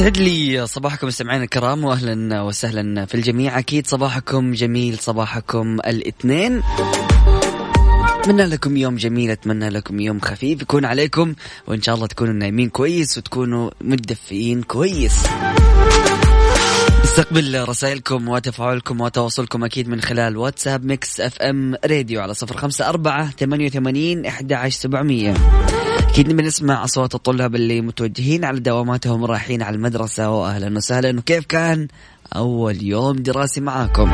سعد لي صباحكم مستمعينا الكرام واهلا وسهلا في الجميع. أكيد صباحكم جميل صباحكم الاثنين. أتمنى لكم يوم جميل أتمنى لكم يوم خفيف. يكون عليكم وإن شاء الله تكونوا نايمين كويس وتكونوا متدفئين كويس. نستقبل رسائلكم وتفاعلكم وتواصلكم أكيد من خلال واتساب ميكس أف إم راديو على صفر خمسة أربعة ثمانية وثمانين أحد عشر سبعمية. أكيد نبي نسمع أصوات الطلاب اللي متوجهين على دواماتهم رايحين على المدرسة. وأهلا وسهلا. وكيف كان أول يوم دراسي معاكم؟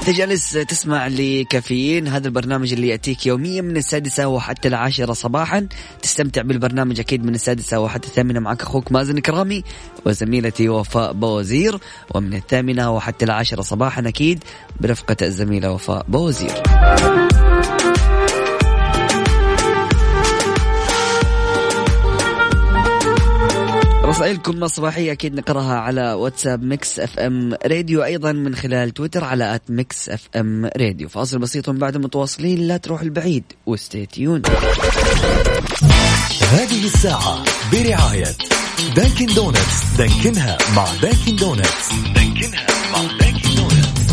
انت جالس تسمع لكافيين. هذا البرنامج اللي يأتيك يوميا من السادسة وحتى العاشرة صباحا. تستمتع بالبرنامج أكيد من السادسة وحتى الثامنة معك أخوك مازن كرامي وزميلتي وفاء بوزير. ومن الثامنة وحتى العاشرة صباحا أكيد برفقة الزميلة وفاء بوزير. رسائلكم الصباحية أكيد نقرأها على واتساب ميكس إف إم راديو أيضا من خلال تويتر على at ميكس إف إم راديو. فاصل بسيط بعد متواصلين لا تروحوا بعيد و stay tuned هذه الساعة برعاية دانكن دونتس. دانكنها مع دانكن دونتس. دانكنها مع دانكن دونتس.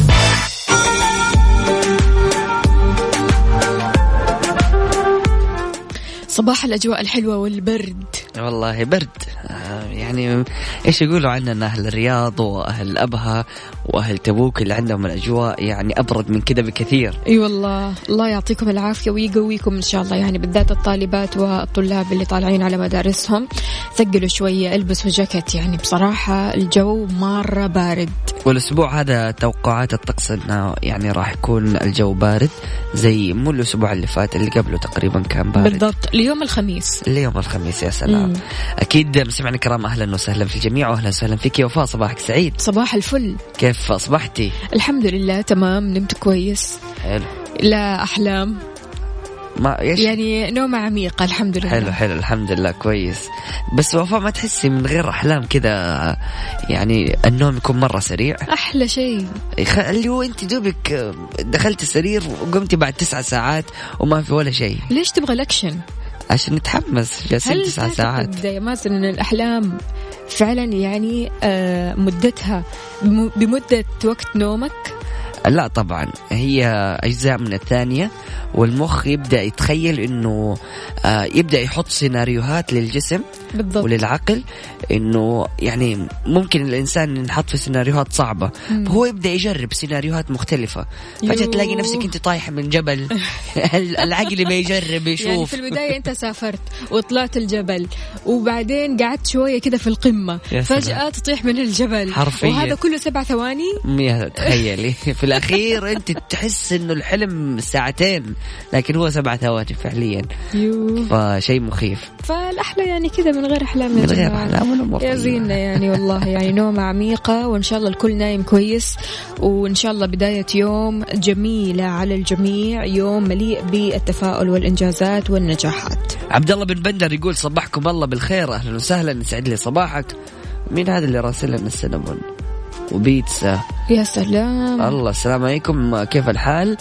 صباح الأجواء الحلوة والبرد. والله برد. آه، يعني إيش يقولوا عننا؟ أهل الرياض وأهل أبها وأهل تبوك اللي عندهم الأجواء يعني أبرد من كذا بكثير. أي والله. الله يعطيكم العافية ويقويكم إن شاء الله. يعني بالذات الطالبات والطلاب اللي طالعين على مدارسهم ثقلوا شوية البسوا جاكيت. يعني بصراحة الجو مرة بارد. والأسبوع هذا توقعات الطقس إنه يعني راح يكون الجو بارد زي مو الأسبوع اللي فات اللي قبله تقريبا كان بارد. بالضبط. اليوم الخميس. اليوم الخميس يا سلام. مم. أكيد مستمعنا الكرام. أهلا وسهلا في الجميع واهلا وسهلا فيك يا وفاء. صباحك سعيد. صباح الفل. كيف اصبحتي الحمد لله. تمام. نمت كويس. حلو. لا أحلام. ما إيش؟ يعني نومة عميقة الحمد لله. حلو حلو. الحمد لله. كويس. بس وفاء ما تحسي من غير أحلام كذا يعني النوم يكون مرة سريع؟ أحلى شيء. يخ- اللي هو أنت دوبك دخلت السرير وقمتي بعد تسعة ساعات وما في ولا شيء. ليش تبغى الأكشن؟ عشان نتحمس جالسين هل تسعة ساعات. يا مازن إن الأحلام فعلا يعني آه، مدتها بم- بمدة وقت نومك؟ لا طبعا هي أجزاء من الثانية والمخ يبدأ يتخيل إنه آه يبدأ يحط سيناريوهات للجسم بالضبط. وللعقل إنه يعني ممكن الإنسان ينحط في سيناريوهات صعبة. مم. هو يبدأ يجرب سيناريوهات مختلفة. فجاه. تلاقي نفسك أنت طايحه من جبل العقل ما يجرب يعني يشوف؟ في البداية أنت سافرت وطلعت الجبل وبعدين قعدت شوية كده في القمة. فجأة تطيح من الجبل. حرفياً. وهذا كله سبع ثواني؟ تخيلي. في الأخير أنت تحس إنه الحلم ساعتين لكن هو سبع ثواني فعليا. فشيء مخيف. فالأحلى يعني كذا من غير أحلام يا من غير جماعة. أحلام والامور يا. زينة يعني والله يعني نومة عميقة وإن شاء الله الكل نايم كويس وإن شاء الله بداية يوم جميلة على الجميع يوم مليء بالتفاؤل والإنجازات والنجاحات عبد الله بن بندر يقول صبحكم الله بالخير أهلا وسهلا يسعد لي صباحك مين هذا اللي راسل لنا السينمون وبيتزا. يا سلام. الله السلام عليكم. كيف الحال؟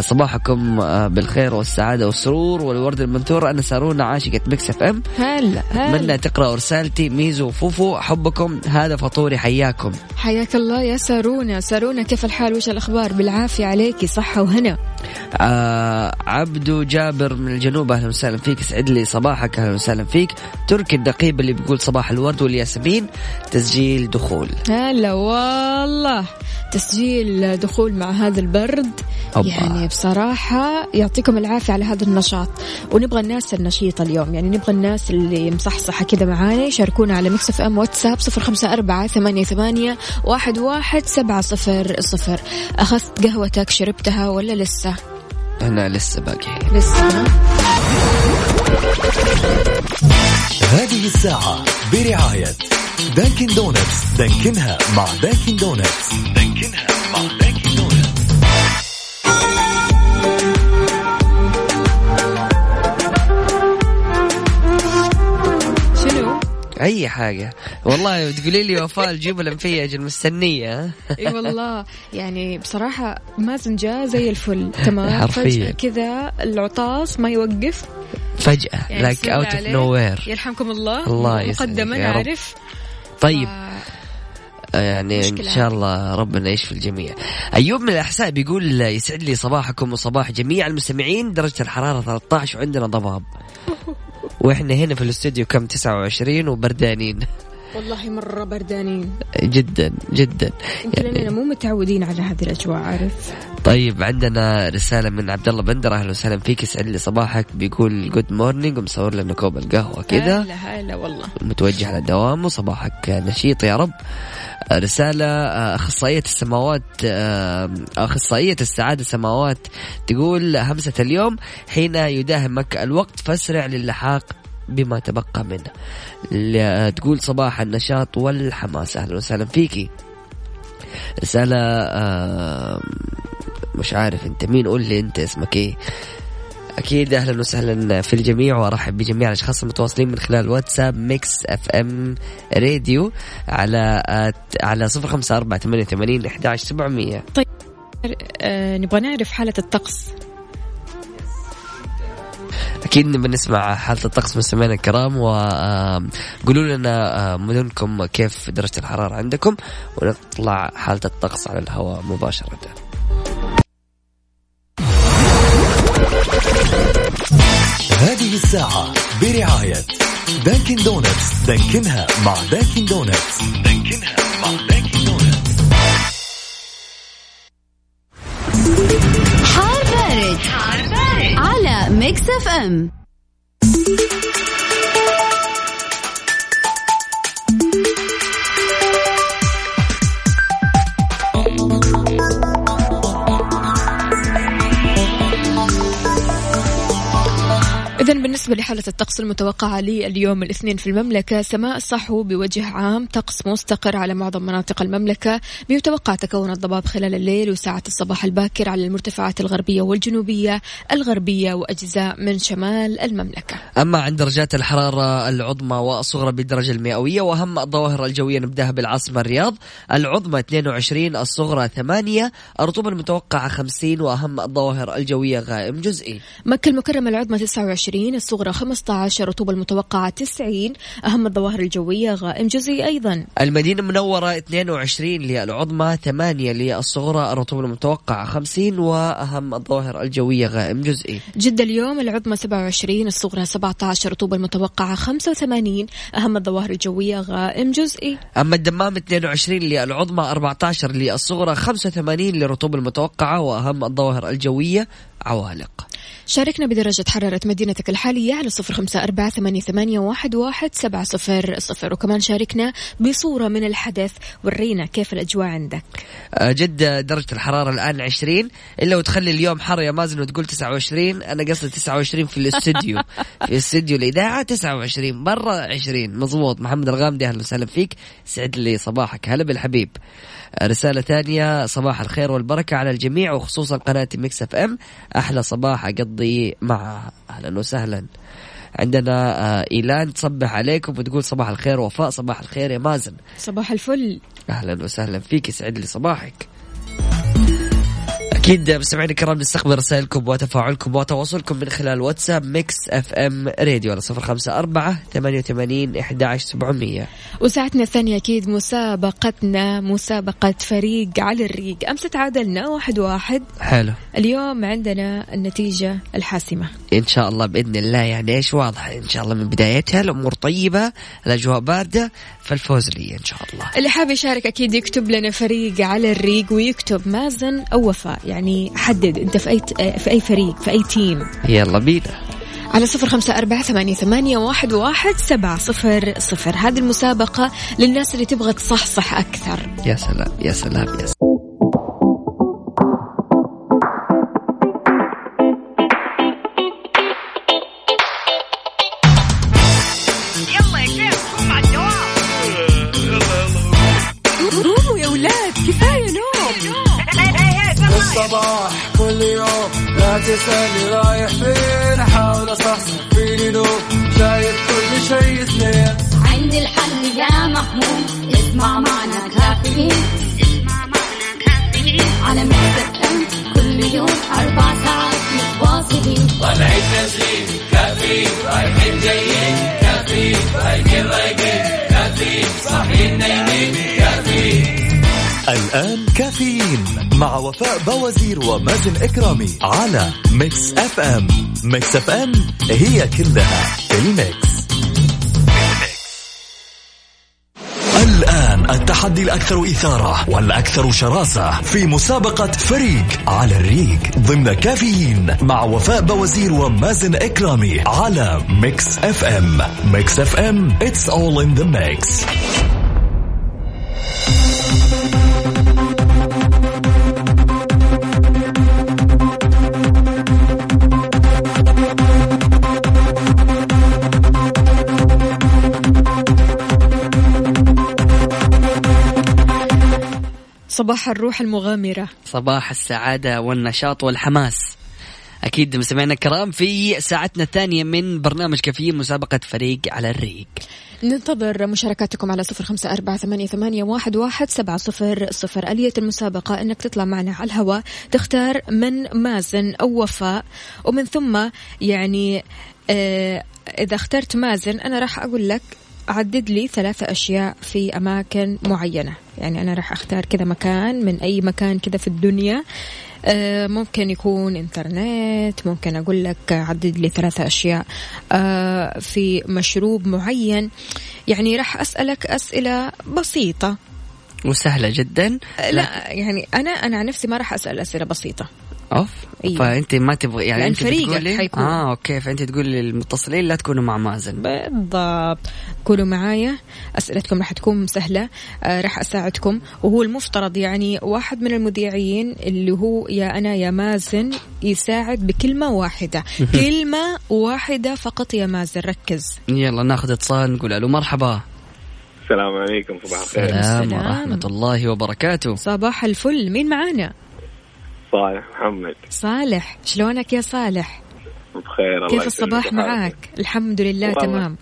صباحكم آه، بالخير والسعادة والسرور والورد المنثور. أنا سارونا عاشقه مكس إف إم. هلا اتمنى هلا تقرأوا رسالتي ميزو وفوفو احبكم هذا فطوري حياكم. حياك الله يا سارونا. سارونا كيف الحال؟ وش الأخبار؟ بالعافية عليكي صحة وهنا. آه عبدو جابر من الجنوب أهلا وسهلا فيك. يسعد لي صباحك أهلا وسهلا فيك. تركي الدقيب اللي بيقول صباح الورد والياسمين تسجيل دخول. هلا والله. تسجيل دخول مع هذا البرد. أوبا. يعني بصراحة يعطيكم العافية على هذا النشاط. ونبغى الناس النشيطة اليوم. يعني نبغى الناس اللي مصحصحة كذا معانا يشاركونا على مكسف إف إم واتساب صفر خمسة أربعة ثمانية, ثمانية واحد, واحد سبعة صفر صفر. أخذت قهوتك شربتها ولا لسه؟ أنا لسه باقي. لسه؟ هذه الساعة برعاية دانكن دونتس دانكنها مع دانكن دونتس دانكنها مع دانكن دونتس شنو؟ أي حاجة. والله تقولي لي وفاء الجيوب الأنفية أجل مستنيه؟ إي والله. يعني بصراحة مازن جاء زي الفل. تمام؟ حرفياً. فجأة كذا العطاس ما يوقف. فجأة. يعني like out of like. nowhere يرحمكم الله. الله مقدما. عارف؟ طيب آه، يعني مشكلة. ان شاء الله ربنا يشفي الجميع. أيوب من الأحساء بيقول يسعد لي صباحكم وصباح جميع المستمعين درجة الحرارة 13 وعندنا ضباب. وإحنا هنا في الاستوديو كم 29 وبردانين والله مرة بردانين. جدا جدا. يعني اننا مو متعودين على هذه الأجواء عارف؟ طيب عندنا رسالة من عبد الله بندر. أهلا وسهلا فيك. يسعد لي صباحك. بيقول good morning ومصور لنا كوب القهوة كذا هلا هلا والله. متوجه على دوامه. صباحك نشيط يا رب. رسالة أخصائية السماوات أخصائية السعادة سماوات تقول همسة اليوم حين يداهمك الوقت فاسرع للحاق بما تبقى منه. تقول صباح النشاط والحماس. أهلا وسهلا فيكي. رسالة مش عارف أنت مين قول لي أنت اسمك إيه. أكيد أهلا وسهلا في الجميع وأرحب بجميع الأشخاص المتواصلين من خلال واتساب ميكس أف إم راديو على على صفر خمسة أربعة ثمانية وثمانين أحد عشر سبعمية. آه نبغى نعرف حالة الطقس. أكيد نبي نسمع حالة الطقس مستمعينا الكرام وقولوا لنا مدنكم كيف درجة الحرارة عندكم ونطلع حالة الطقس على الهواء مباشرة. هذه الساعة برعاية دانكن دونتس دانكنها مع دانكن دونتس دانكنها مع دانكن ميكس اف ام إذا بالنسبة لحالة الطقس المتوقعة لليوم الاثنين في المملكة سماء صحو بوجه عام طقس مستقر على معظم مناطق المملكة. بيتوقع تكون الضباب خلال الليل وساعة الصباح الباكر على المرتفعات الغربية والجنوبية الغربية وأجزاء من شمال المملكة. أما عند درجات الحرارة العظمى والصغرى بالدرجة المئوية وأهم الظواهر الجوية نبدأها بالعاصمة الرياض. العظمى 22 الصغرى 8 الرطوبة المتوقعة 50 وأهم الظواهر الجوية غائم جزئي مكة المكرمة العظمى 29 الصغرى 15 الرطوبة المتوقعة 90 أهم الظواهر الجوية غائم جزئي أيضا. المدينة المنورة 22 للعظمى 8 للصغرى الرطوبة المتوقعة 50 وأهم الظواهر الجوية غائم جزئي. جدة اليوم العظمى 27 الصغرى 17 الرطوبة المتوقعة 85 أهم الظواهر الجوية غائم جزئي. أما الدمام 22 للعظمى 14 للصغرى 85 للرطوبة المتوقعة وأهم الظواهر الجوية عوالق. شاركنا بدرجة حرارة مدينتك الحالية على صفر خمسة أربعة ثمانية, ثمانية واحد, واحد سبعة صفر صفر. وكمان شاركنا بصورة من الحدث ورينا كيف الأجواء عندك. آه، جدة درجة الحرارة الآن 20 إلا وتخلي اليوم حر يا مازن وتقول 29 أنا قصدي 29 في الاستوديو. في استوديو الإذاعة 29 برا 20 مضبوط محمد الغامدي أهلا وسهلا فيك. سعد لي صباحك. هلا بالحبيب. آه، رسالة ثانية. صباح الخير والبركة على الجميع وخصوصا قناة ميكس إف إم. أحلى صباح أقضي معها أهلا وسهلا. عندنا آه، إيلان تصبح عليكم وتقول صباح الخير وفاء صباح الخير يا مازن. صباح الفل. أهلا وسهلا فيك يسعد لي صباحك. أكيد مستمعينا الكرام نستقبل رسائلكم وتفاعلكم وتواصلكم من خلال واتساب ميكس أف إم راديو على صفر خمسة أربعة ثمانية وثمانين إحدى عشر سبعمية. وساعتنا الثانية أكيد مسابقتنا مسابقة فريق على الريق. أمس تعادلنا واحد واحد. حلو. اليوم عندنا النتيجة الحاسمة. إن شاء الله بإذن الله يعني إيش واضح؟ إن شاء الله من بدايتها الأمور طيبة الأجواء باردة فالفوز لي إن شاء الله. اللي حاب يشارك أكيد يكتب لنا فريق على الريق ويكتب مازن أو وفاء. يعني حدد أنت في أي في أي فريق في أي تيم يلا بينا. على صفر خمسة أربعة ثمانية, ثمانية واحد, واحد سبعة صفر صفر. هذه المسابقة للناس اللي تبغى تصحصح أكثر. يا سلام يا سلام يا سلام. لا تسألني رايح فين أحاول أصحصح فيني لو شايف كل شيء سنين عندي الحل يا محمود اسمع معنا كافيين. اسمع معنا كافيين على مكتب ام كل يوم أربع ساعات متواصلين. الآن كافيين مع وفاء بوازير ومازن إكرامي على Mix FM Mix FM It's all in the mix. الآن التحدي الأكثر إثارة والأكثر شراسة في مسابقة فريق على الريق ضمن كافيين مع وفاء بوازير ومازن إكرامي على Mix FM Mix FM It's all in the mix. صباح الروح المغامرة. صباح السعادة والنشاط والحماس. أكيد مستمعينا الكرام في ساعتنا الثانية من برنامج كافيين مسابقة فريق على الريق. ننتظر مشاركاتكم على صفر خمسة أربعة ثمانية, ثمانية واحد, واحد سبعة صفر صفر. آلية المسابقة أنك تطلع معنا على الهواء تختار من مازن أو وفاء. ومن ثم يعني آه إذا اخترت مازن أنا راح أقول لك عدد لي ثلاثة أشياء في أماكن معينة. يعني أنا راح أختار كذا مكان من أي مكان كذا في الدنيا. آه، ممكن يكون إنترنت ممكن أقول لك عدد لي ثلاثة أشياء. آه، في مشروب معين. يعني راح أسألك أسئلة بسيطة. وسهلة جدا. آه، لا يعني أنا أنا عن نفسي ما راح أسأل أسئلة بسيطة. أوف. أيوة. فأنت ما تبغى يعني أنت فريقك بتقولي حيكون. آه أوكي. فأنت تقولي للمتصلين لا تكونوا مع مازن. بالضبط. كونوا معايا. أسئلتكم راح تكون سهلة. آه راح أساعدكم. وهو المفترض يعني واحد من المذيعين اللي هو يا أنا يا مازن يساعد بكلمة واحدة. كلمة واحدة فقط يا مازن ركز. يلا ناخذ اتصال نقول ألو مرحبا. السلام عليكم صباح الخير. السلام السلام. ورحمة الله وبركاته. صباح الفل. مين معانا؟ صالح محمد. صالح شلونك يا صالح؟ بخير الله كيف الصباح. معاك الحمد لله والله. تمام.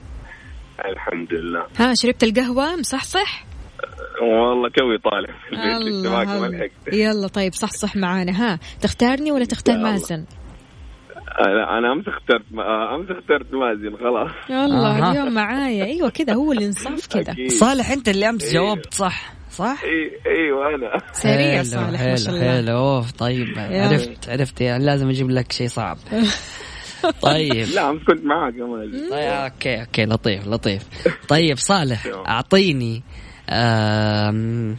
الحمد لله. ها شربت القهوة؟ مصحصح؟ والله توي طالع الله يلا طيب صحصح معانا. ها تختارني ولا تختار. مازن؟ أنا أنا أمس اخترت آه، أمس اخترت مازن خلاص. يلا أها. اليوم معايا. أيوه كذا هو الإنصاف كذا. صالح أنت اللي أمس إيه. جاوبت صح. صح؟ اي إيوه أنا. سريع حلو، صالح حلو ما شاء الله. حلو. أوف طيب عرفت عرفت يعني لازم أجيب لك شيء صعب. طيب. لا امس كنت مازن. طيب okay okay لطيف لطيف. طيب صالح. أعطيني آم،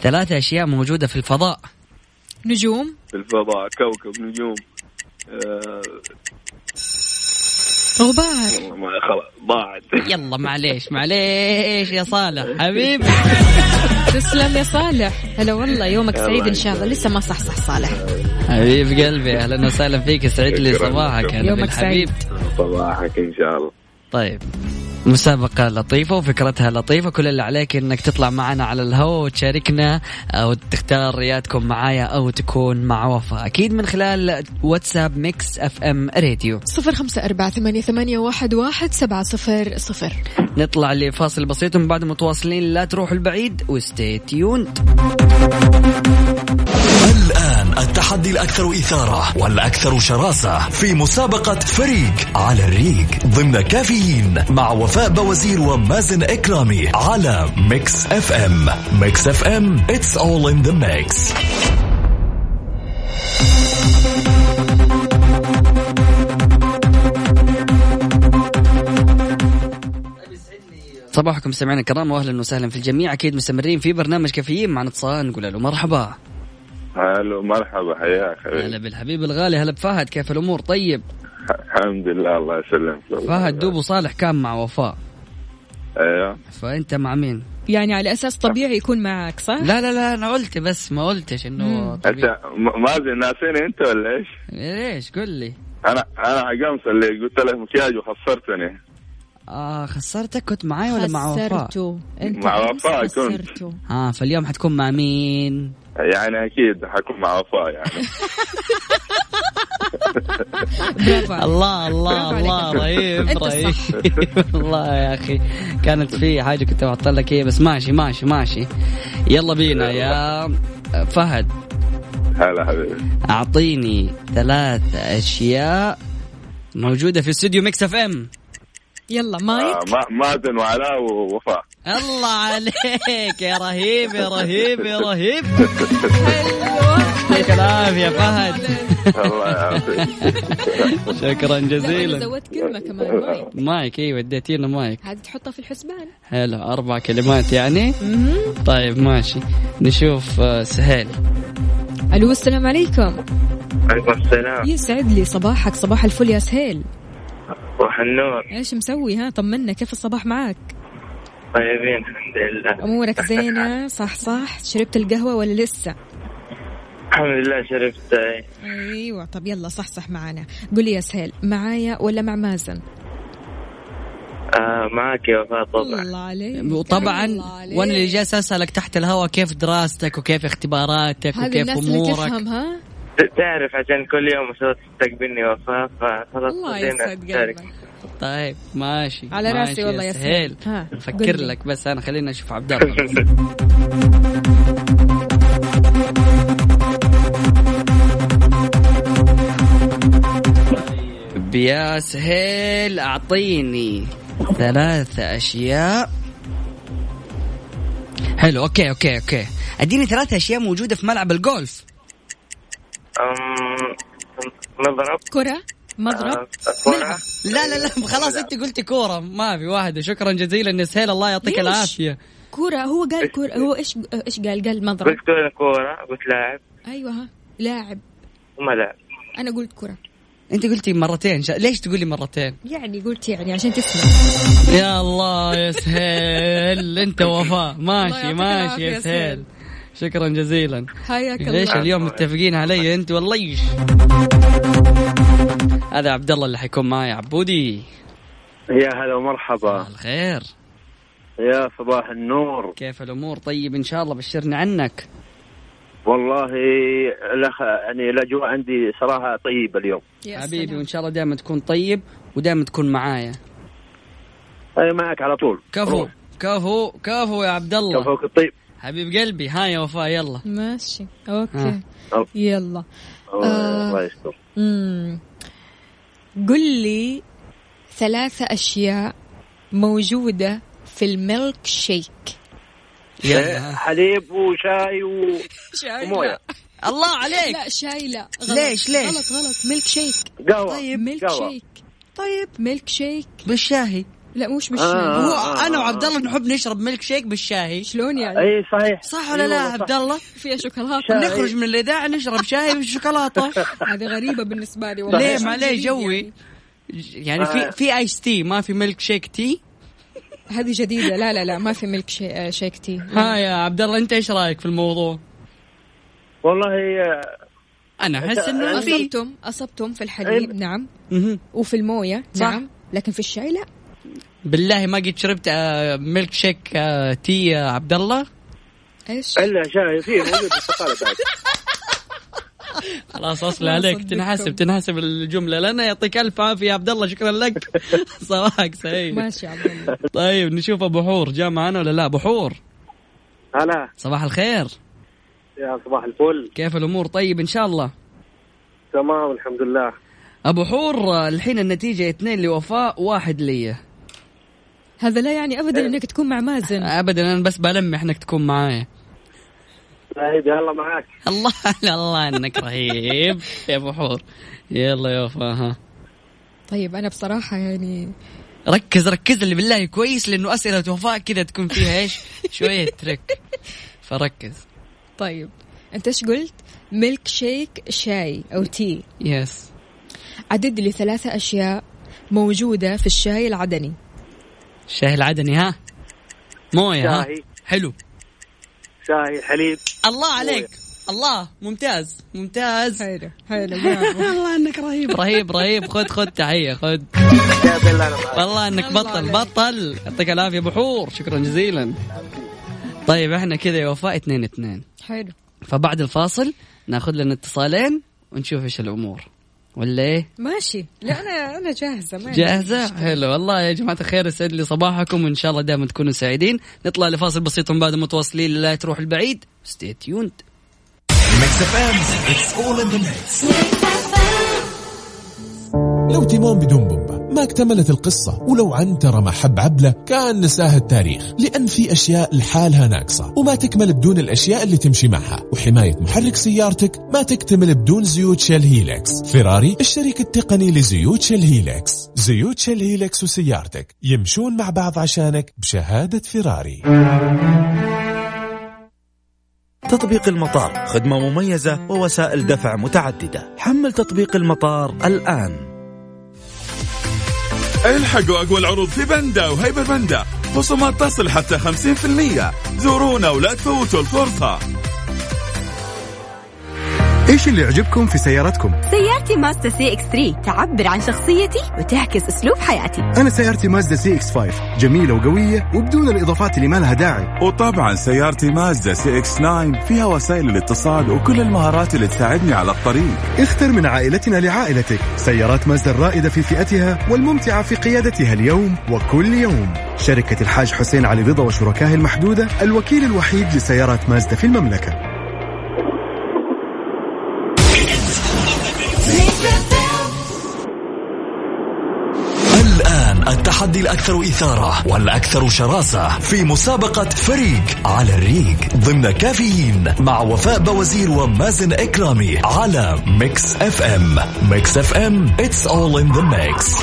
ثلاثة أشياء موجودة في الفضاء. نجوم. في الفضاء كوكب نجوم آه، ما خلاص ضاعت. يلا معليش معليش يا صالح حبيبي. تسلم يا صالح. هلا والله يومك سعيد إن إن شاء الله. لسه ما صحصح صالح. حبيب قلبي أهلا وسهلا فيك يسعد لي. صباحك يومك بالحبيب. صباحك إن شاء الله. طيب. مسابقة لطيفة وفكرتها لطيفة. كل اللي عليك إنك تطلع معنا على الهواء وتشاركنا أو تختار يا تكون معايا أو تكون مع وفاء. أكيد من خلال واتساب Mix FM راديو. صفر خمسة أربعة ثمانية, ثمانية واحد, واحد سبعة صفر صفر. نطلع لفاصل بسيط ومن بعد متواصلين. لا تروحوا البعيد و stay tuned التحدي الأكثر إثارة والأكثر شراسة في مسابقة فريق على الريق ضمن كافيين مع وفاء بوزير ومازن إكرامي على Mix FM. Mix FM. It's all in the mix. صباحكم سمعنا الكرام واهلا وسهلا في الجميع. أكيد مستمرين في برنامج كافيين مع اتصال نقول له مرحبا. هلو مرحبا حياك هلا بالحبيب الغالي هلا بفهد كيف الأمور؟ طيب. الحمد لله الله يسلمك. فهد دوب وصالح كان مع وفاء. أيوه. فأنت مع مين؟ يعني على أساس طبيعي يكون معك صح؟ لا لا لا أنا قلت بس ما قلتش إنه أنت مازن ناسيني أنت ولا إيش؟ ليش قل لي. أنا أنا عقمت اللي قلت لك مكياج وخسرتني. آه خسرتك؟ كنت معاي ولا مع وفاء؟ خسرته. أنت مع وفاء كنت. آه فاليوم حتكون مع مين؟ يعني أكيد حكون مع وفاء يعني. الله الله الله. رهيب رهيب صح. والله يا أخي كانت في حاجة كنت بحط لك إياها بس ماشي ماشي ماشي. يلا بينا يا فهد. هلا حبيبي. أعطيني ثلاث أشياء موجودة في استوديو Mix FM. يلا آه مايك ما- مازن وعلاء ووفاء. الله عليك يا رهيب يا رهيب يا رهيب. يعطيك العافية فهد. الله يعافيك. شكرا لا، جزيلا زودت كلمة كمان مايك. مايك أيوه اديتينا مايك. هذه تحطها في الحسبان. حلو أربع كلمات يعني. طيب ماشي. نشوف آه، سهيل. ألو السلام عليكم. عليكم السلام. يسعد لي صباحك صباح الفل يا سهيل. صباح النور. إيش مسوي؟ ها طمنا كيف الصباح معك؟ طيبين الحمد لله. أمورك زينة؟ صح صح. شربت القهوة ولا لسه؟ الحمد لله شربت. أيوه. طب يلا صح صح معنا قول لي يا سهيل معايا ولا مع مازن؟ آه معك يا وفاء طبعا. الله عليك. وطبعا الله عليك. وأنا اللي جالس أسألك تحت الهواء كيف دراستك وكيف اختباراتك وكيف الناس اللي أمورك؟ تفهم ها؟ تعرف عشان كل يوم مسوي تستقبلني وفاء فخلاص الله يسعد. قلبك. طيب ماشي على ماشي راسي والله يا سهيل. لي. لك بس أنا خلينا نشوف عبد الله. بس. طيب يا سهيل أعطيني ثلاث أشياء. حلو okay okay okay. أديني ثلاث أشياء موجودة في ملعب الجولف. أم، نضرب كرة. مضرب آه، لا لا لا خلاص أنت قلتي كورة. ما في واحدة. شكرا جزيلا يا سهيل الله يعطيك ليش؟ العافية. كرة هو قال كرة هو إيش إيش قال؟ قال مضرب قلت كل كورة قلت لاعب. أيوه ها لاعب. وما لاعب. أنا قلت كرة أنت قلتي مرتين. شا... ليش تقولي مرتين؟ يعني قلت يعني عشان تسمع. يا الله يا سهيل. أنت وفاء. ماشي ماشي يا سهيل. شكرا جزيلا. حياك ليش الله. اليوم متفقين علي أنت والله؟ إيش هذا عبد الله اللي حيكون معي عبودي. يا هلا ومرحبا. الخير. يا صباح النور. كيف الأمور؟ طيب إن شاء الله بشرنا عنك. والله الأخ يعني الأجواء عندي صراحة طيبة اليوم. يا حبيبي سلام. وإن شاء الله دائما تكون طيب ودائما تكون معايا. أي معك على طول. كفو روح. كفو كفو يا عبد الله كفوك الطيب. حبيب قلبي. ها يا وفاء يلا. ماشي. أوكي. ها. أو. يلا. الله آه. يستر. قل لي ثلاثة أشياء موجودة في الميلك شيك. يلا حليب وشاي و... شاي وموية. الله عليك. لا شاي لا. غلط. ليش- ليش؟ غلط غلط. ميلك شيك. قهوة. طيب milk قهوة. shake. طيب ميلك شيك. بالشاي لا مش بالشاي. آه. هو أنا وعبد الله نحب نشرب ميلك شيك بالشاي. شلون يعني؟ أي صحيح. صح ولا لا أيوة، عبد صح. الله؟ فيها شوكولاتة. شاي. نخرج من الاذاعه نشرب شاي بالشوكولاته هذه غريبة بالنسبة لي والله. ليه؟ معليه جوي. يعني. يعني في في ice tea ما في milkshake tea هذه جديدة. لا لا لا ما في milk sha... آه، shake tea ها يا عبد الله انت إيش رأيك في الموضوع؟ والله آه، أنا أحس إنه في. أصبتم أصبتم في الحليب نعم. مهم. وفي الموية صح. نعم. لكن في الشاي لا. بالله ما قد شربت ميلك شيك تي يا عبد الله إيش؟ إلا شاي فيه موجود بالبقاله بعد. خلاص اصل ما عليك. تنحسب تنحسب الجملة. لنا يعطيك ألف عافية يا عبد الله شكرا لك. صباحك سعيد. ماشي يا عبد الله طيب نشوف أبو حور جاء معنا ولا لا؟ أبو حور. هلا. صباح الخير. يا صباح الفل. كيف الأمور؟ طيب إن شاء الله. تمام الحمد لله. أبو حور الحين النتيجة اثنين لوفاء واحد لي هذا لا يعني ابدا إنك تكون مع مازن. ابدا أنا بس بلمح إنك تكون معايا. طيب يلا معاك. الله الله إنك رهيب. يا أبو حور. يلا يا وفاء ها. طيب أنا بصراحة يعني ركز ركز اللي بالله كويس لأنه أسئلة وفاء كذا تكون فيها إيش؟ شوية trick فركز. طيب أنت إيش قلت؟ ميلك شيك شاي أو tea. yes عدد لي ثلاثة أشياء موجودة في الشاي العدني. الشاي العدني ها؟ مويه ها؟ شاهي. حلو. شاي حليب. الله عليك. الله ممتاز ممتاز. حلو حلو والله إنك رهيب. رهيب رهيب. خذ خذ تحية خذ. والله إنك بطل. بطل. يعطيك العافية أبو حور. شكرا جزيلا. طيب إحنا كذا يا وفاء اثنين اثنين. حلو. فبعد الفاصل ناخذ لنا اتصالين ونشوف إيش الأمور. ولا إيه؟ ماشي. لا أنا أنا جاهزة ما عندي جاهزة؟ مشكلة. حلو. والله يا جماعة الخير يسعد لي صباحكم وإن شاء الله دائما تكونوا سعيدين. نطلع لفاصل بسيط من بعد متواصلين لا تروح البعيد. ستي تيوند لو تيمون بدون بومبا ما اكتملت القصة ولو عنترة ما حب عبلة كأن نساها التاريخ لأن في أشياء لحالها ناقصة وما تكمل بدون الأشياء اللي تمشي معها. وحماية محرك سيارتك ما تكتمل بدون زيوت Shell Helix فيراري الشريك التقني لزيوت Shell Helix زيوت Shell Helix وسيارتك يمشون مع بعض عشانك بشهادة فيراري تطبيق المطار خدمة مميزة ووسائل دفع متعددة. حمل تطبيق المطار الآن. الحقوا اقوى العروض في بندا وهايبر بندا خصومات تصل حتى 50% زورونا ولا تفوتوا الفرصة. إيش اللي يعجبكم في سيارتكم؟ سيارتي مازدا CX 3 تعبر عن شخصيتي وتعكس أسلوب حياتي. أنا سيارتي مازدا CX 5 جميلة وقوية وبدون الإضافات اللي ما لها داعي. وطبعا سيارتي مازدا CX 9 فيها وسائل الاتصال وكل المهارات اللي تساعدني على الطريق. اختر من عائلتنا لعائلتك. سيارات مازدا الرائدة في فئتها والممتعة في قيادتها اليوم وكل يوم. شركة الحاج حسين علي رضا وشركائه المحدودة الوكيل الوحيد لسيارات مازدا في المملكة. التحدي الأكثر إثارة والأكثر شراسة في مسابقة فريق على الريق ضمن كافيين مع وفاء بوزير ومازن إكرامي على Mix FM. Mix FM it's all in the mix.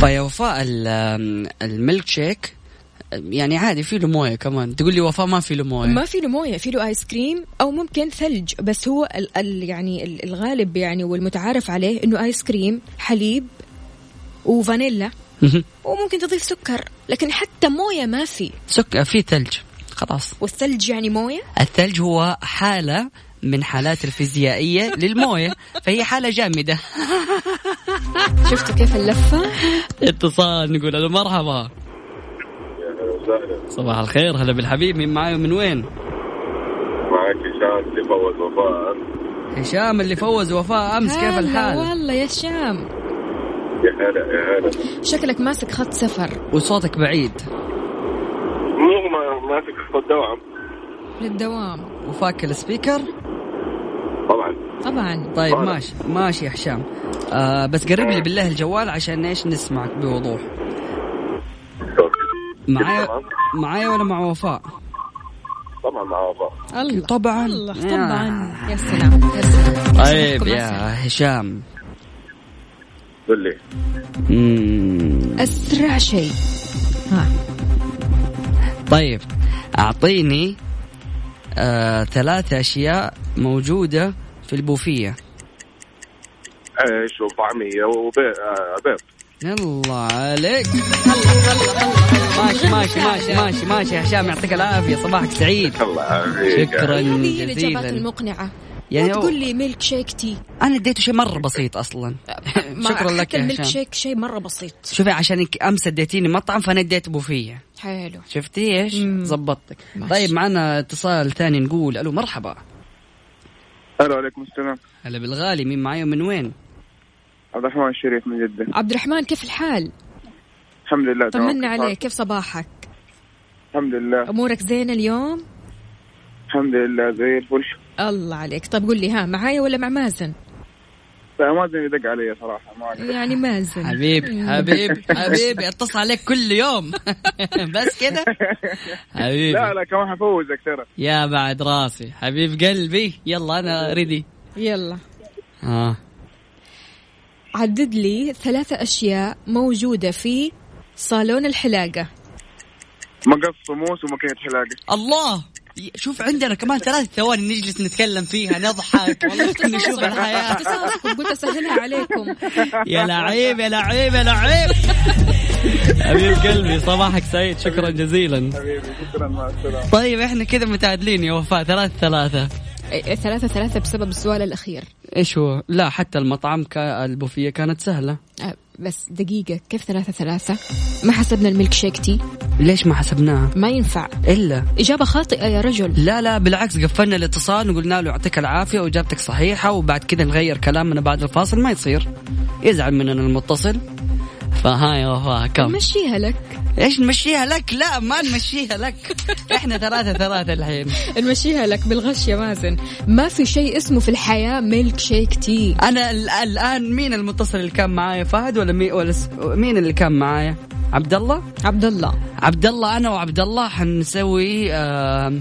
فيا وفاء ال- الميلك شيك يعني عادي في له موية كمان. تقول لي وفاء ما في له موية. ما في له موية في له آيس كريم أو ممكن ثلج. بس هو ال ال يعني ال- الغالب يعني والمتعارف عليه إنه آيس كريم حليب وفانيلا وممكن تضيف سكر. لكن حتى موية ما في. سك في ثلج. خلاص. والثلج يعني موية؟ الثلج هو حالة من حالات الفيزيائية للموية. فهي حالة جامدة. شفتوا كيف اللفة؟ اتصال نقول له مرحبا. صباح الخير هلا بالحبيب. مين معاي ومن وين؟ معك هشام اللي فوز وفاء. هشام اللي فوز وفاء. أمس كيف هلا الحال؟ والله يا شام يا هلا يا هلا. شكلك ماسك خط سفر وصوتك بعيد. مو ما ماسك خط دوام. للدوام. وفاك السبيكر؟ طبعا. طبعا. طيب ماشي. ماشي يا هشام. آه بس قرب لي بالله الجوال عشان إيش نسمعك بوضوح. معايا معايا ولا مع وفاء؟ طبعا مع وفاء. الله. طبعا. الله طبعا. يا سلام يا سلام. طيب يا هشام. قل لي. أسرع شيء. ها. طيب أعطيني آه ثلاثة أشياء موجودة في البوفية. عيش وطعمية وبيض يلا عليك. ماشي ماشي ماشي ماشي ماشي. يا هشام يعطيك العافية. صباحك سعيد. الله يعافيك. شكرا هذه الاجابات جزيلا. المقنعة. يعني تقول لي ميلك شيك تي أنا اديته شيء مرة بسيط أصلا. شكرا لك يا الميلك هشام. شيك شيء مرة بسيط. شوفي عشان أمس اديتيني مطعم فأنا اديت بوفية حلو. شفتي إيش؟ زبطتك ماشي. طيب معنا اتصال ثاني نقول ألو مرحبا. ألو عليكم السلام. هلا بالغالي مين معايا ومن وين؟ عبد الرحمن الشريف من جدة. عبد الرحمن كيف الحال؟ الحمد لله تمام. طمنا عليك كيف صباحك؟ الحمد لله. أمورك زينة اليوم؟ الحمد لله زي الفل. الله عليك. طيب قول لي ها معايا ولا مع مازن؟ لا ما ادري يدق علي صراحة ما أقدر. يعني مازن. حبيبي حبيبي حبيبي اتصل عليك كل يوم. بس كده؟ حبيبي. لا لا كمان حفوزك ترى. يا بعد راسي. حبيب قلبي يلا أنا ريدي يلا. آه. عدد لي ثلاثة أشياء موجودة في صالون الحلاقة. مقص وموس وماكينة حلاقة. الله! شوف عندنا كمان ثلاث ثواني نجلس نتكلم فيها نضحك والله نشوف الحياة. قلت أسهلها عليكم. يا لعيب يا لعيب يا لعيب. حبيب قلبي صباحك سعيد شكرا جزيلا. حبيبي شكرا مع السلامة. طيب إحنا كذا متعادلين يا وفاء ثلاث ثلاثة. ثلاثة ثلاثة بسبب السؤال الأخير. إيش هو؟ لا حتى المطعم البوفيه كانت سهلة. أه، بس دقيقة كيف ثلاثة ثلاثة؟ ما حسبنا الميلك شيك تي ليش ما حسبناها؟ ما ينفع. إلا. إجابة خاطئة يا رجل. لا لا بالعكس قفلنا الاتصال وقلنا له يعطيك العافية وإجابتك صحيحة وبعد كذا نغير كلامنا بعد الفاصل ما يصير. يزعل مننا المتصل. فها يا وفاء كم مشيها لك. إيش نمشيها لك؟ لا ما نمشيها لك. إحنا ثلاثة ثلاثة الحين. نمشيها لك بالغش يا مازن. ما في شيء اسمه في الحياة ميلك شيك تي. أنا ال- الآن مين المتصل اللي كان معايا؟ فهد ولا مين ولا مين اللي كان معايا؟ عبد الله؟ عبد الله. عبد الله أنا وعبد الله حنسوي آه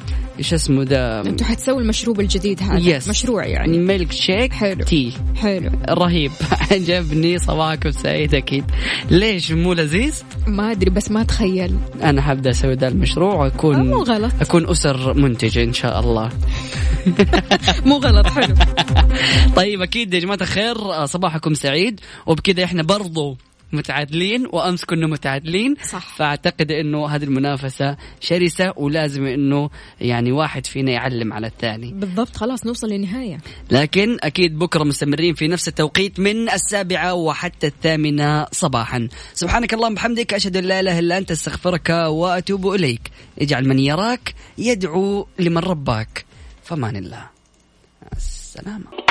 إيش اسمه ذا أنتوا حتسوي المشروب الجديد هذا. yes. مشروع يعني. ميلك شيك حلو. تي حلو. رهيب. عجبني. صباحكم سعيد أكيد. ليش مو لذيذ؟ ما أدري بس ما اتخيل أنا حبدا أسوي ذا المشروع واكون مو غلط. أكون أسر منتجه إن شاء الله. مو غلط حلو. طيب أكيد يا جماعة الخير صباحكم سعيد. وبكذا إحنا برضو متعادلين وأمس كنا متعادلين. صح. فأعتقد إنه هذه المنافسة شرسة ولازم إنه يعني واحد فينا يعلم على الثاني. بالضبط خلاص نوصل للنهاية. لكن أكيد بكرة مستمرين في نفس التوقيت من السابعة وحتى الثامنة صباحا. سبحانك اللهم وبحمدك أشهد أن لا إله إلا أنت أستغفرك وأتوب إليك. اجعل من يراك يدعو لمن رباك. فمان الله. السلامة.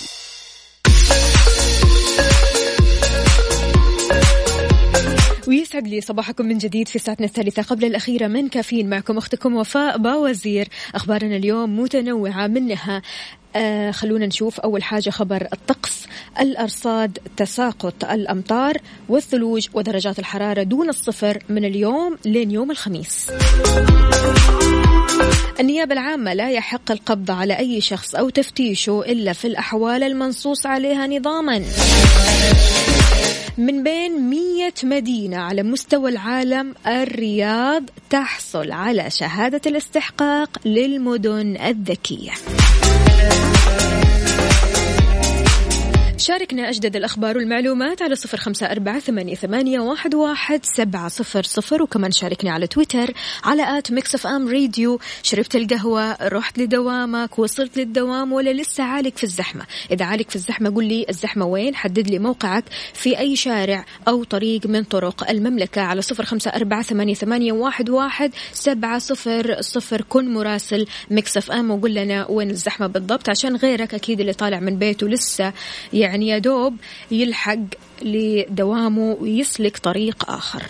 ويسعد لي صباحكم من جديد في ساعتنا الثالثة قبل الأخيرة من كافيين معكم أختكم وفاء باوزير. أخبارنا اليوم متنوعة منها آه خلونا نشوف أول حاجة خبر الطقس الأرصاد تساقط الأمطار والثلوج ودرجات الحرارة دون الصفر من اليوم لين يوم الخميس. النيابة العامة لا يحق القبض على أي شخص أو تفتيشه إلا في الأحوال المنصوص عليها نظاما. من بين مية مدينة على مستوى العالم الرياض تحصل على شهادة الاستحقاق للمدن الذكية. شاركنا أجدد الأخبار والمعلومات على صفر خمسة أربعة ثمانية, واحد, سبعة صفر صفر وكمان شاركني على تويتر على at Mix FM Radio. شربت القهوة رحت لدوامك وصلت للدوام ولا لسه عالق في الزحمة؟ إذا عالق في الزحمة قل لي الزحمة وين؟ حدد لي موقعك في أي شارع أو طريق من طرق المملكة على صفر خمسة أربعة ثمانية, واحد سبعة صفر صفر. كن مراسل Mix FM وقول لنا وين الزحمة بالضبط عشان غيرك أكيد اللي طالع من بيته لسه يعني يا دوب يلحق لدوامه ويسلك طريق آخر.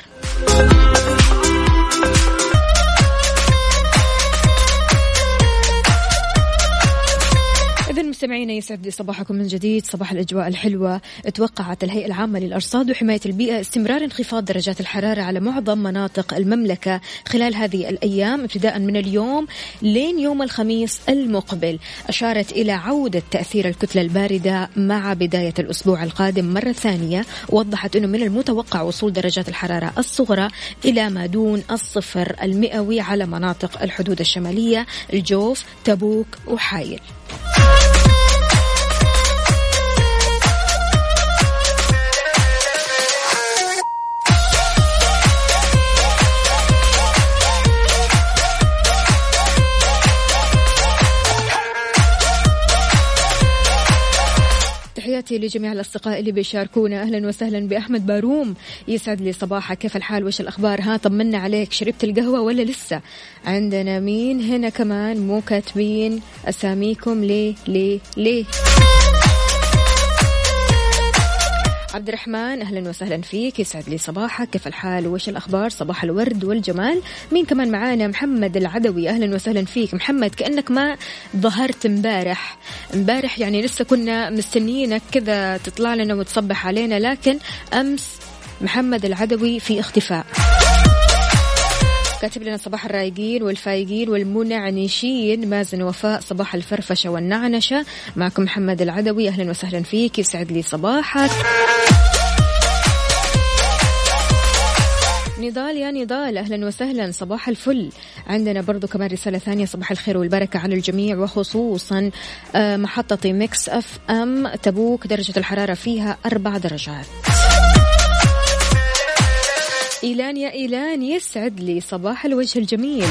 مستمعينا يسعد لي صباحكم من جديد. صباح الأجواء الحلوة توقعت الهيئة العامة للأرصاد وحماية البيئة استمرار انخفاض درجات الحرارة على معظم مناطق المملكة خلال هذه الأيام ابتداء من اليوم لين يوم الخميس المقبل. أشارت إلى عودة تأثير الكتلة الباردة مع بداية الأسبوع القادم مرة ثانية ووضحت أنه من المتوقع وصول درجات الحرارة الصغرى إلى ما دون الصفر المئوي على مناطق الحدود الشمالية الجوف تبوك وحايل. تحياتي لجميع الأصدقاء اللي بيشاركونا. أهلا وسهلا بأحمد باروم. يسعد لي صباحك كيف الحال؟ وش الأخبار؟ ها طمنا عليك. شربت القهوة ولا لسه؟ عندنا مين هنا كمان؟ مو كاتبين. أساميكم ليه؟ ليه؟ ليه؟ عبد الرحمن أهلا وسهلا فيك يسعد لي صباحك. كيف الحال؟ وش الأخبار؟ صباح الورد والجمال. مين كمان معانا؟ محمد العدوي أهلا وسهلا فيك. محمد كأنك ما ظهرت امبارح. امبارح يعني لسه كنا مستنيينك كذا تطلع لنا وتصبح علينا لكن أمس محمد العدوي في اختفاء. كاتب لنا صباح الرايقين والفايقين والمنعنشين. مازن وفاء صباح الفرفشة والنعنشة. معكم محمد العدوي أهلا وسهلا فيك. يسعد لي صباحك. نضال يا نضال أهلا وسهلا صباح الفل. عندنا برضو كمان رسالة ثانية صباح الخير والبركة على الجميع وخصوصا آه، محطة Mix FM تبوك درجة الحرارة فيها أربع درجات. إيلان يا إيلان يسعد لي صباح الوجه الجميل.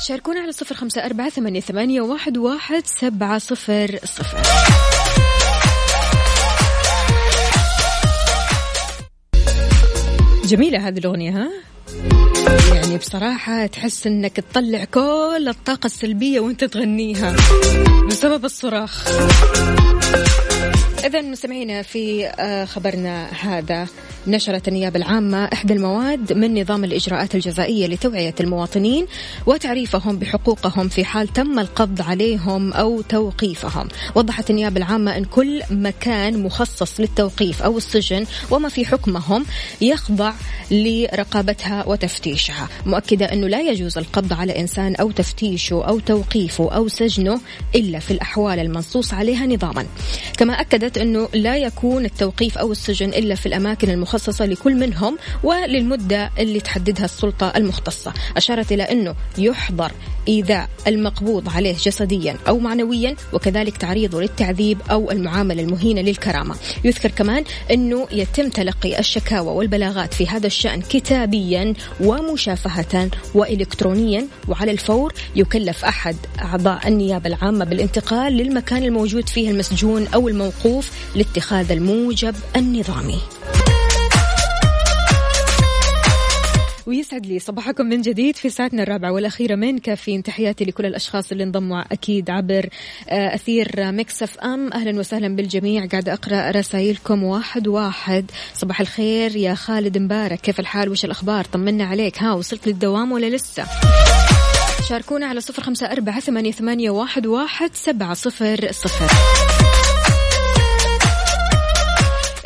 شاركونا على صفر خمسة أربعة ثمانية, ثمانية واحد, واحد سبعة صفر صفر. جميلة هذه الأغنية ها؟ يعني بصراحة تحس إنك تطلع كل الطاقة السلبية وأنت تغنيها بسبب الصراخ. إذا مستمعينا في آه، خبرنا هذا. نشرت النيابة العامة إحدى المواد من نظام الإجراءات الجزائية لتوعية المواطنين وتعريفهم بحقوقهم في حال تم القبض عليهم أو توقيفهم. وضحت النيابة العامة أن كل مكان مخصص للتوقيف أو السجن وما في حكمهم يخضع لرقابتها وتفتيشها. مؤكدة أنه لا يجوز القبض على إنسان أو تفتيشه أو توقيفه أو سجنه إلا في الأحوال المنصوص عليها نظاما. كما أكدت أنه لا يكون التوقيف أو السجن إلا في الأماكن المخصصة لكل منهم وللمدة اللي تحددها السلطة المختصة. أشارت إلى أنه يحظر إيذاء المقبوض عليه جسديا أو معنويا وكذلك تعريضه للتعذيب أو المعاملة المهينة للكرامة. يذكر كمان أنه يتم تلقي الشكاوى والبلاغات في هذا الشأن كتابيا ومشافهة وإلكترونيا وعلى الفور يكلف أحد أعضاء النيابة العامة بالانتقال للمكان الموجود فيه المسجون أو الموقوف لاتخاذ الموجب النظامي. ويسعد لي صباحكم من جديد في ساعتنا الرابعة والأخيرة من كافيين. تحياتي لكل الأشخاص اللي انضموا أكيد عبر آه، أثير مكسف أم. أهلا وسهلا بالجميع. قاعدة أقرأ رسائلكم. واحد واحد. صباح الخير يا خالد مبارك. كيف الحال؟ وش الأخبار؟ طمنا عليك. ها وصلت للدوام ولا لسه؟ شاركونا على صفر خمسة أربعة ثمانية واحد, واحد سبعة صفر صفر.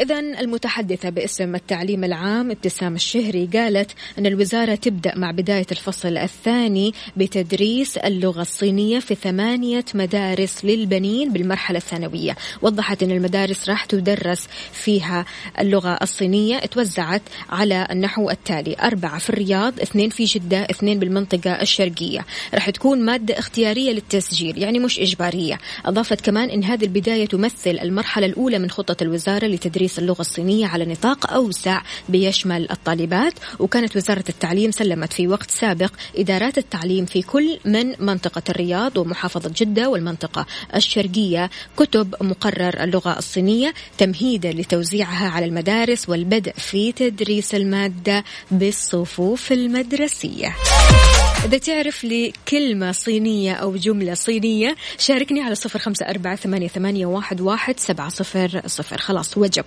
إذا المتحدثة باسم التعليم العام ابتسام الشهري قالت أن الوزارة تبدأ مع بداية الفصل الثاني بتدريس اللغة الصينية في ثمانية مدارس للبنين بالمرحلة الثانوية. وضحت أن المدارس راح تدرس فيها اللغة الصينية توزعت على النحو التالي أربعة في الرياض اثنين في جدة اثنين بالمنطقة الشرقية. راح تكون مادة اختيارية للتسجيل يعني مش إجبارية. أضافت كمان أن هذه البداية تمثل المرحلة الأولى من خطة الوزارة لتدريس تدريس اللغة الصينية على نطاق أوسع بيشمل الطالبات وكانت وزارة التعليم سلمت في وقت سابق إدارات التعليم في كل من منطقة الرياض ومحافظة جدة والمنطقة الشرقية. كتب مقرر اللغة الصينية تمهيدا لتوزيعها على المدارس والبدء في تدريس المادة بالصفوف المدرسية. إذا تعرف لي كلمة صينية أو جملة صينية شاركني على صفر خمسة أربعة ثمانية, واحد, واحد سبعة صفر صفر. خلاص وجب.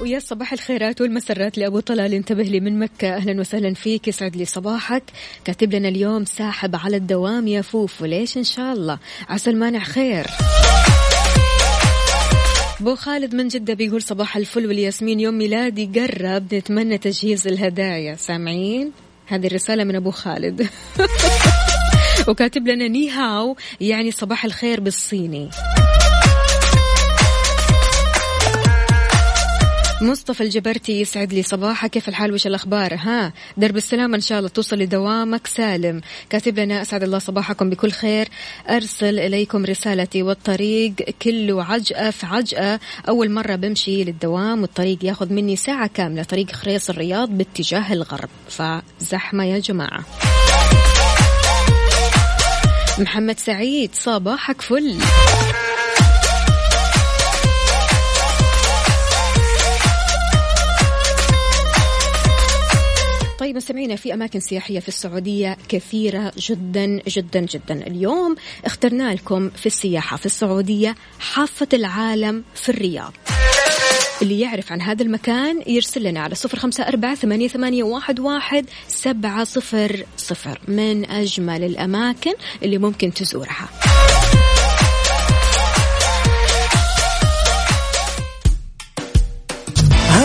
ويا صباح الخيرات والمسرات لأبو طلال. انتبه لي من مكة. أهلا وسهلا فيك. يسعد لي صباحك. كاتب لنا اليوم ساحب على الدوام يا فوفو ليش إن شاء الله؟ عسى المانع خير. بو خالد من جدة بيقول صباح الفل والياسمين يوم ميلادي قرب. نتمنى تجهيز الهدايا. سامعين؟ هذه الرسالة من أبو خالد. وكاتب لنا نيهاو يعني صباح الخير بالصيني. مصطفى الجبرتي يسعد لي صباحك. كيف الحال؟ وش الأخبار؟ ها درب السلامة إن شاء الله توصل لدوامك. سالم كاتب لنا أسعد الله صباحكم بكل خير. أرسل إليكم رسالتي والطريق كله عجأة في عجأة أول مرة بمشي للدوام والطريق ياخذ مني ساعة كاملة. طريق خريص الرياض باتجاه الغرب. فزحمة يا جماعة. محمد سعيد صباحك فل. طيب مستمعينا في أماكن سياحية في السعودية كثيرة جدا جدا جدا. اليوم اخترنا لكم في السياحة في السعودية حافة العالم في الرياض. اللي يعرف عن هذا المكان يرسل لنا على صفر خمسة أربعة ثمانية, ثمانية واحد, واحد سبعة صفر صفر. من أجمل الأماكن اللي ممكن تزورها.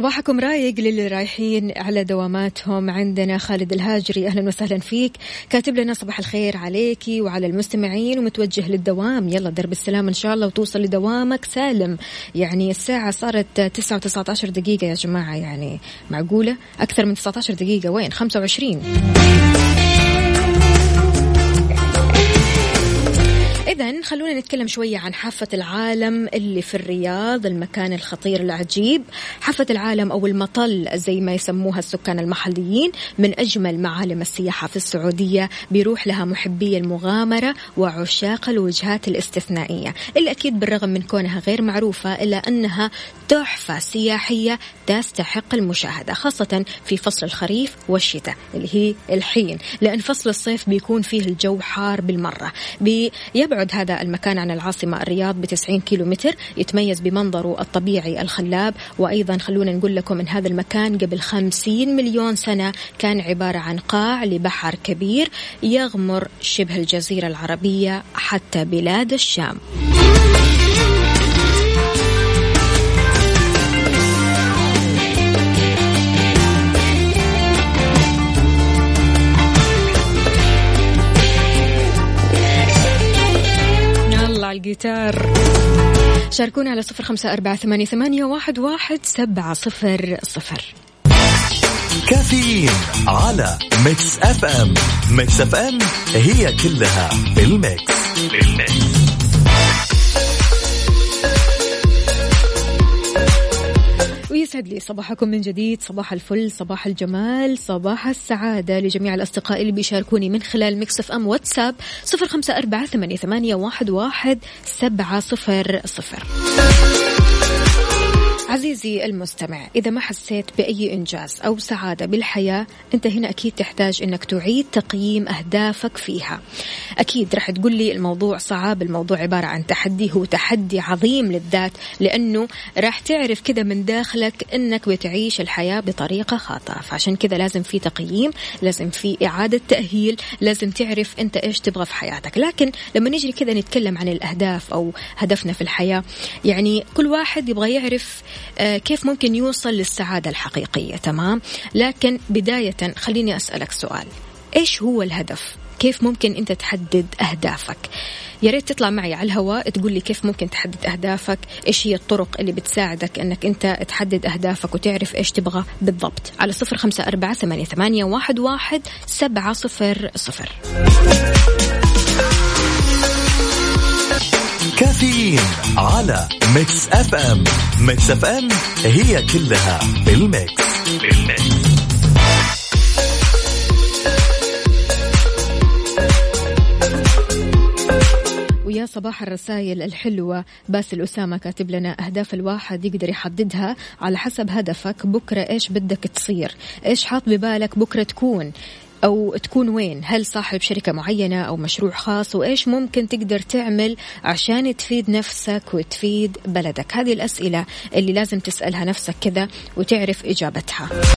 صباحكم رايق للي رايحين على دواماتهم. عندنا خالد الهاجري أهلا وسهلا فيك. كاتب لنا صباح الخير عليكي وعلى المستمعين ومتوجه للدوام. يلا درب السلام إن شاء الله وتوصل لدوامك. سالم يعني الساعة صارت 9 و19 دقيقة يا جماعة يعني معقولة؟ أكثر من 19 دقيقة. وين؟ 25 إذا خلونا نتكلم شوية عن حافة العالم اللي في الرياض المكان الخطير العجيب. حافة العالم أو المطل زي ما يسموها السكان المحليين من أجمل معالم السياحة في السعودية بيروح لها محبي المغامرة وعشاق الوجهات الاستثنائية. اللي أكيد بالرغم من كونها غير معروفة إلا أنها تحفة سياحية تستحق المشاهدة خاصة في فصل الخريف والشتاء اللي هي الحين لأن فصل الصيف بيكون فيه الجو حار بالمرة. بيبعد هذا المكان عن العاصمة الرياض ب 90 كيلو متر يتميز بمنظره الطبيعي الخلاب. وأيضا خلونا نقول لكم أن هذا المكان قبل 50 مليون سنة كان عبارة عن قاع لبحر كبير يغمر شبه الجزيرة العربية حتى بلاد الشام. الجيتار شاركونا على صفر خمسة أربعة ثمانية, ثمانية واحد, واحد سبعة صفر صفر. كافيين على Mix FM. Mix FM هي كلها بال mix بال mix ويسعد لي صباحكم من جديد صباح الفل صباح الجمال صباح السعادة لجميع الأصدقاء اللي بيشاركوني من خلال Mix FM واتساب صفر خمسة أربعة ثمانية واحد واحد سبعة صفر صفر. عزيزي المستمع إذا ما حسيت بأي إنجاز أو سعادة بالحياة أنت هنا أكيد تحتاج أنك تعيد تقييم أهدافك فيها. أكيد رح تقول لي الموضوع صعب الموضوع عبارة عن تحدي هو تحدي عظيم للذات لأنه راح تعرف كذا من داخلك أنك بتعيش الحياة بطريقة خاطئة. فعشان كذا لازم في تقييم لازم في إعادة تأهيل لازم تعرف أنت إيش تبغى في حياتك. لكن لما نجري كذا نتكلم عن الأهداف أو هدفنا في الحياة يعني كل واحد يبغى يعرف كيف ممكن يوصل للسعادة الحقيقية؟ تمام؟ لكن بداية خليني أسألك سؤال. إيش هو الهدف؟ كيف ممكن أنت تحدد أهدافك؟ يا ريت تطلع معي على الهواء تقول لي كيف ممكن تحدد أهدافك؟ إيش هي الطرق اللي بتساعدك أنك أنت تحدد أهدافك وتعرف إيش تبغى بالضبط؟ على صفر خمسة أربعة ثمانية, واحد سبعة صفر صفر. كافيين على Mix FM Mix FM هي كلها بال mix. بال mix ويا يا صباح الرسائل الحلوة. باسل أسامة كاتب لنا أهداف الواحد يقدر يحددها. على حسب هدفك بكرة إيش بدك تصير؟ إيش حاط ببالك بكرة تكون؟ أو تكون وين؟ هل صاحب شركة معينة أو مشروع خاص؟ وإيش ممكن تقدر تعمل عشان تفيد نفسك وتفيد بلدك؟ هذه الأسئلة اللي لازم تسألها نفسك كذا وتعرف إجابتها.